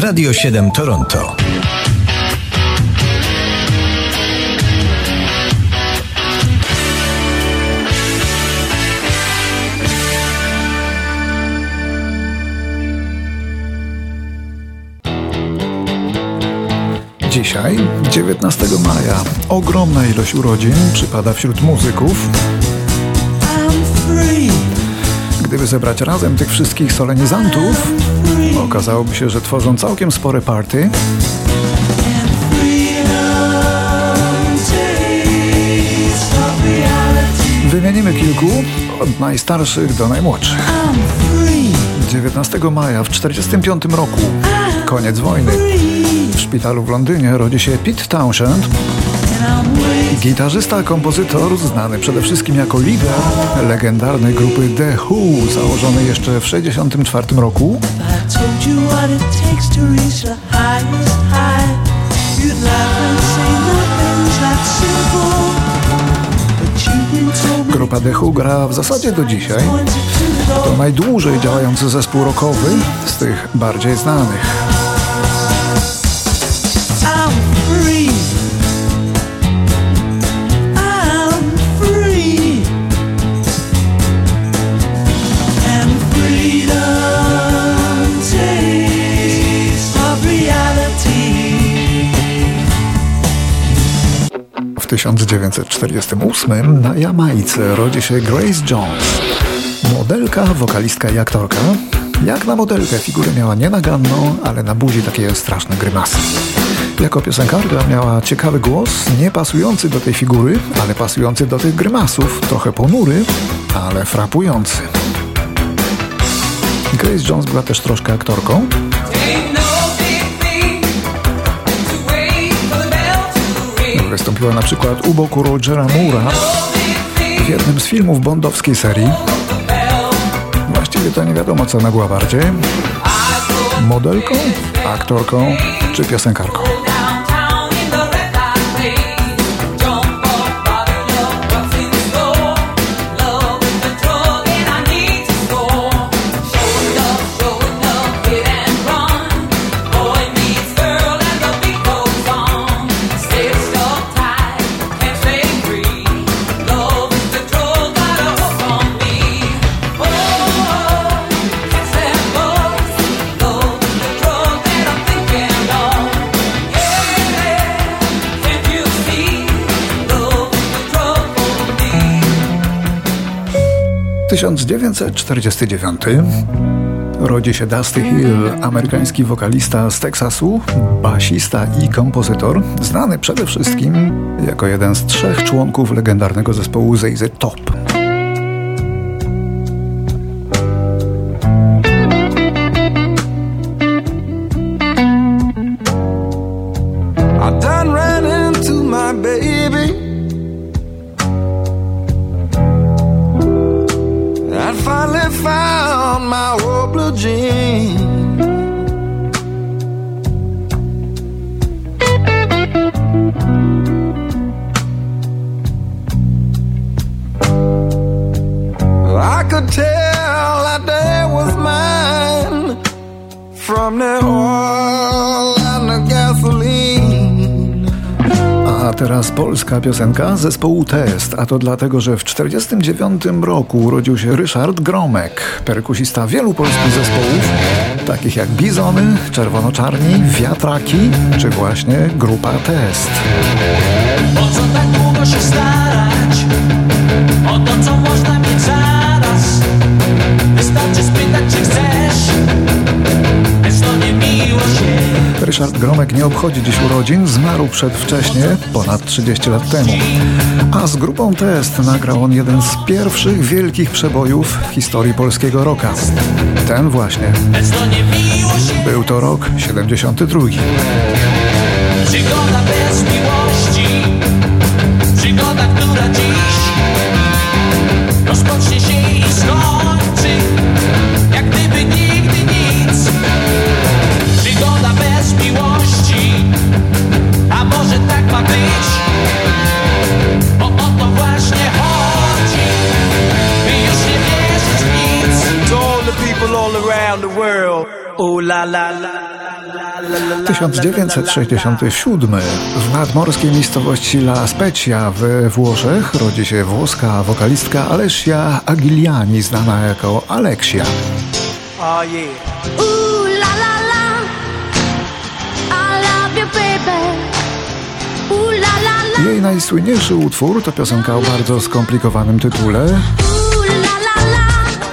Radio 7 Toronto. Dzisiaj, 19 maja, ogromna ilość urodzin przypada wśród muzyków. Gdyby zebrać razem tych wszystkich solenizantów, okazałoby się, że tworzą całkiem spore party. Wymienimy kilku, od najstarszych do najmłodszych. 19 maja w 1945 roku, koniec wojny, w szpitalu w Londynie rodzi się Pete Townshend, Gitarzysta, kompozytor, znany przede wszystkim jako lider legendarnej grupy The Who, założonej jeszcze w 1964 roku. Grupa The Who gra w zasadzie do dzisiaj. To najdłużej działający zespół rockowy z tych bardziej znanych. 1948 na Jamajce rodzi się Grace Jones. Modelka, wokalistka i aktorka. Jak na modelkę figurę miała nienaganną, ale na buzi takie straszne grymasy. Jako piosenkarka miała ciekawy głos, nie pasujący do tej figury, ale pasujący do tych grymasów, trochę ponury, ale frapujący. Grace Jones była też troszkę aktorką. Wystąpiła na przykład u boku Rogera Moore'a w jednym z filmów bondowskiej serii. Właściwie to nie wiadomo co ona była bardziej. Modelką, aktorką czy piosenkarką. 1949 rodzi się Dusty Hill, amerykański wokalista z Teksasu, basista i kompozytor, znany przede wszystkim jako jeden z trzech członków legendarnego zespołu ZZ Top. A teraz polska piosenka zespołu Test, a to dlatego, że w 1949 roku urodził się Ryszard Gromek, perkusista wielu polskich zespołów, takich jak Bizony, Czerwono-Czarni, Wiatraki, czy właśnie Grupa Test. Ryszard Gromek nie obchodzi dziś urodzin, zmarł przedwcześnie, ponad 30 lat temu. A z grupą Test nagrał on jeden z pierwszych wielkich przebojów w historii polskiego rocka. Ten właśnie. Był to rok 72. Przygoda bez miłości, która dziś rozpocznie się i skończy, jak gdyby nigdy nic. People all around the world, oh la la la. 1967 w nadmorskiej miejscowości La Spezia we Włoszech rodzi się włoska wokalistka Alessia Agigliani, znana jako Alexia. Oh yeah. Ooh, la, la, la. I love you, baby. Ooh, la, la, la. Jej najsłynniejszy utwór to piosenka o bardzo skomplikowanym tytule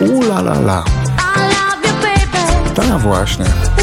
Ooh, la, la, la. Ta właśnie. w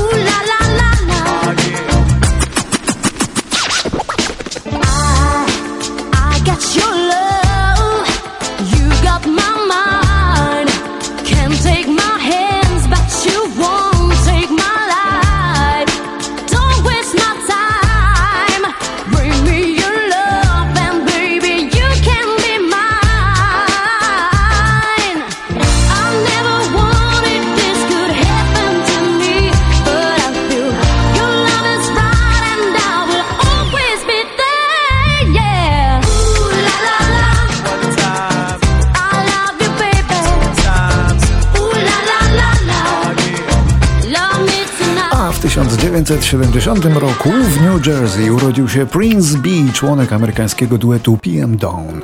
1970 roku w New Jersey urodził się Prince B, członek amerykańskiego duetu PM Dawn.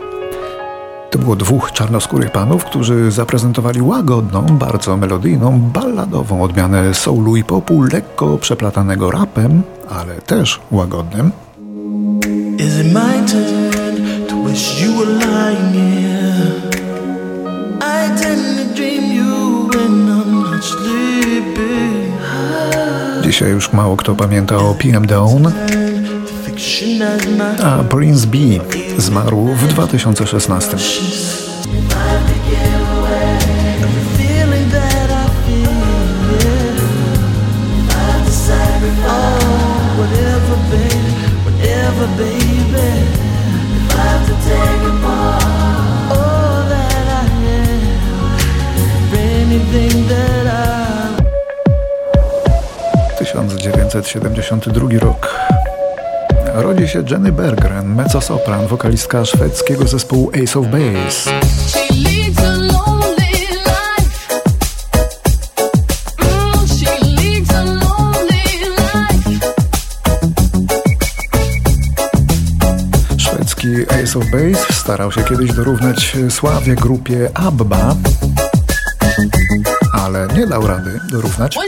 To było dwóch czarnoskórych panów, którzy zaprezentowali łagodną, bardzo melodyjną, balladową odmianę soulu i popu, lekko przeplatanego rapem, ale też łagodnym. Is it my turn to wish you were lying here? Dzisiaj już mało kto pamięta o PM Dawn, a Prince B zmarł w 2016. 1972 rok. Rodzi się Jenny Berggren, mezzosopran, wokalistka szwedzkiego zespołu Ace of Base. Szwedzki Ace of Base starał się kiedyś dorównać sławie grupie ABBA, ale nie dał rady dorównać.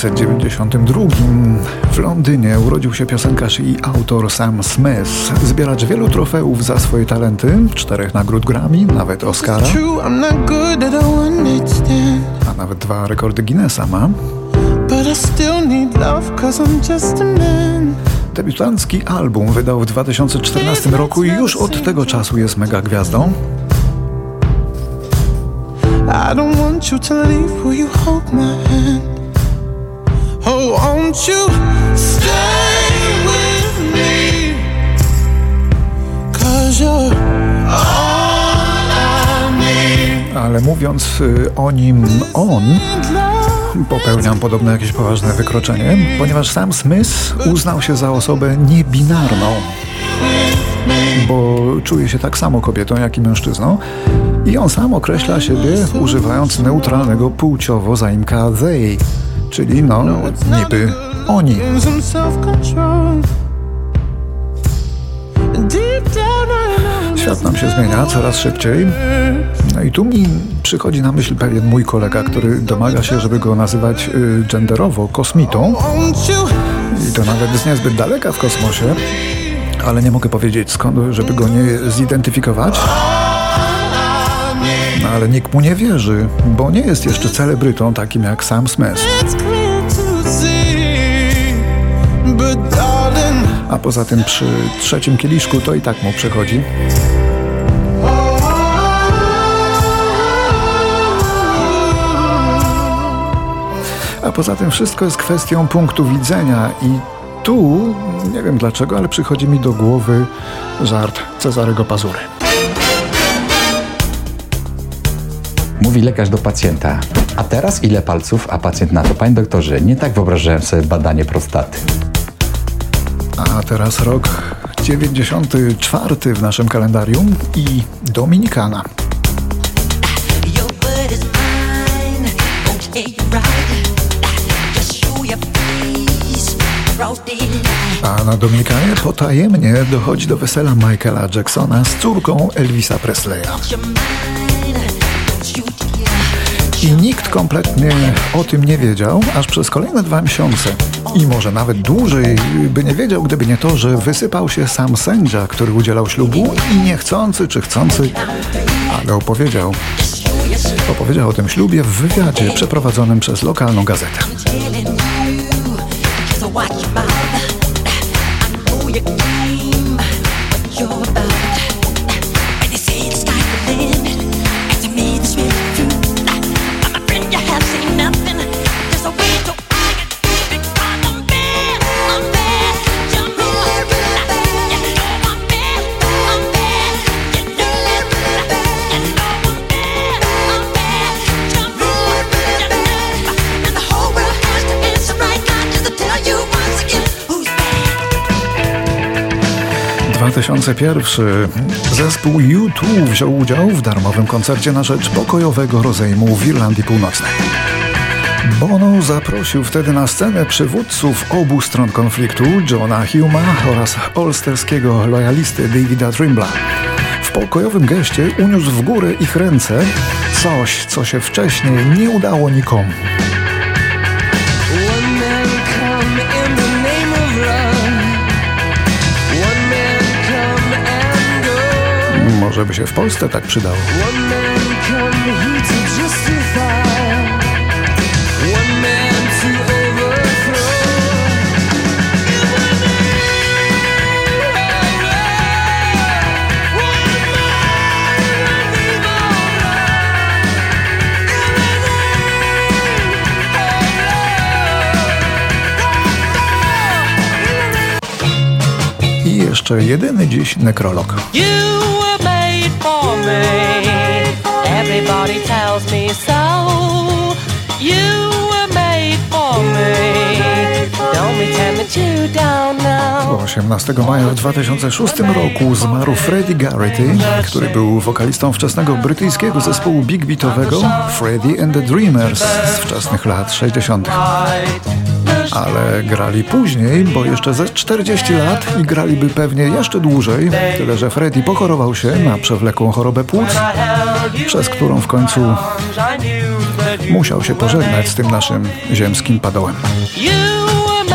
1992 w Londynie urodził się piosenkarz i autor Sam Smith, zbieracz wielu trofeów za swoje talenty, czterech nagród Grammy, nawet Oscara, a nawet dwa rekordy Guinnessa ma. Debiutancki album wydał w 2014 roku i już od tego czasu jest mega gwiazdą. I don't want you to leave. Will you hold my hand? Oh, won't you stay with me? Cause you're all I need. Ale mówiąc y, o nim on, popełniam podobne jakieś poważne wykroczenie, ponieważ sam Smith uznał się za osobę niebinarną bo czuje się tak samo kobietą, jak i mężczyzną. I on sam określa siebie używając neutralnego płciowo zaimka they, czyli no niby oni. Świat nam się zmienia coraz szybciej. No i tu mi przychodzi na myśl pewien mój kolega, który domaga się, żeby go nazywać y, genderowo kosmitą. I to nawet z niezbyt daleka w kosmosie ale nie mogę powiedzieć skąd, żeby go nie zidentyfikować. No ale nikt mu nie wierzy, bo nie jest jeszcze celebrytą takim jak Sam Smith. A poza tym przy trzecim kieliszku to i tak mu przechodzi. A poza tym wszystko jest kwestią punktu widzenia i tu, nie wiem dlaczego, ale przychodzi mi do głowy żart Cezarego Pazury. Mówi lekarz do pacjenta. A teraz ile palców? A pacjent na to. Panie doktorze, nie tak wyobrażałem sobie badanie prostaty. A teraz rok 94 w naszym kalendarium i Dominikana. A na Dominikanie potajemnie dochodzi do wesela Michaela Jacksona z córką Elvisa Presleya. I nikt kompletnie o tym nie wiedział, aż przez kolejne dwa miesiące. I może nawet dłużej by nie wiedział, gdyby nie to, że wysypał się sam sędzia, który udzielał ślubu i niechcący czy chcący, ale opowiedział. Opowiedział o tym ślubie w wywiadzie przeprowadzonym przez lokalną gazetę. Dwa 2001 zespół U2 wziął udział w darmowym koncercie na rzecz pokojowego rozejmu w Irlandii Północnej. Bono zaprosił wtedy na scenę przywódców obu stron konfliktu, Johna Huma oraz olsterskiego lojalisty Davida Trimbla. W pokojowym geście uniósł w górę ich ręce, coś, co się wcześniej nie udało nikomu. Może by się w Polsce tak przydało. Jeszcze jedyny dziś nekrolog. For me. Everybody tells me so. You were made for me. Don't pretend that you don't know. 18 maja w 2006 roku zmarł Freddie Garrity, który był wokalistą wczesnego brytyjskiego zespołu big beatowego Freddie and the Dreamers z wczesnych lat 60 ale grali później, bo jeszcze ze 40 lat i graliby pewnie jeszcze dłużej, tyle że Freddy pochorował się na przewlekłą chorobę płuc, przez którą w końcu musiał się pożegnać z tym naszym ziemskim padołem. You were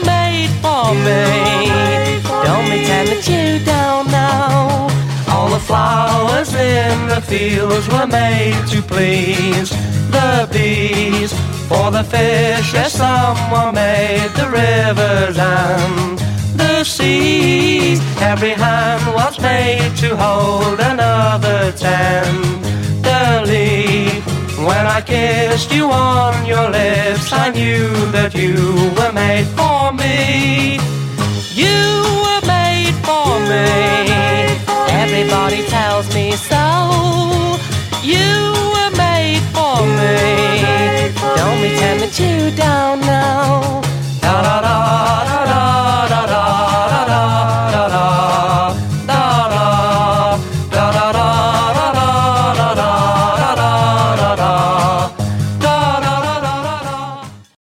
made for me. Don't pretend that you don't flowers in the fields were made to please the bees. For the fish, yes, someone made the rivers and the seas. Every hand was made to hold another tenderly. When I kissed you on your lips, I knew that you were made for me. down.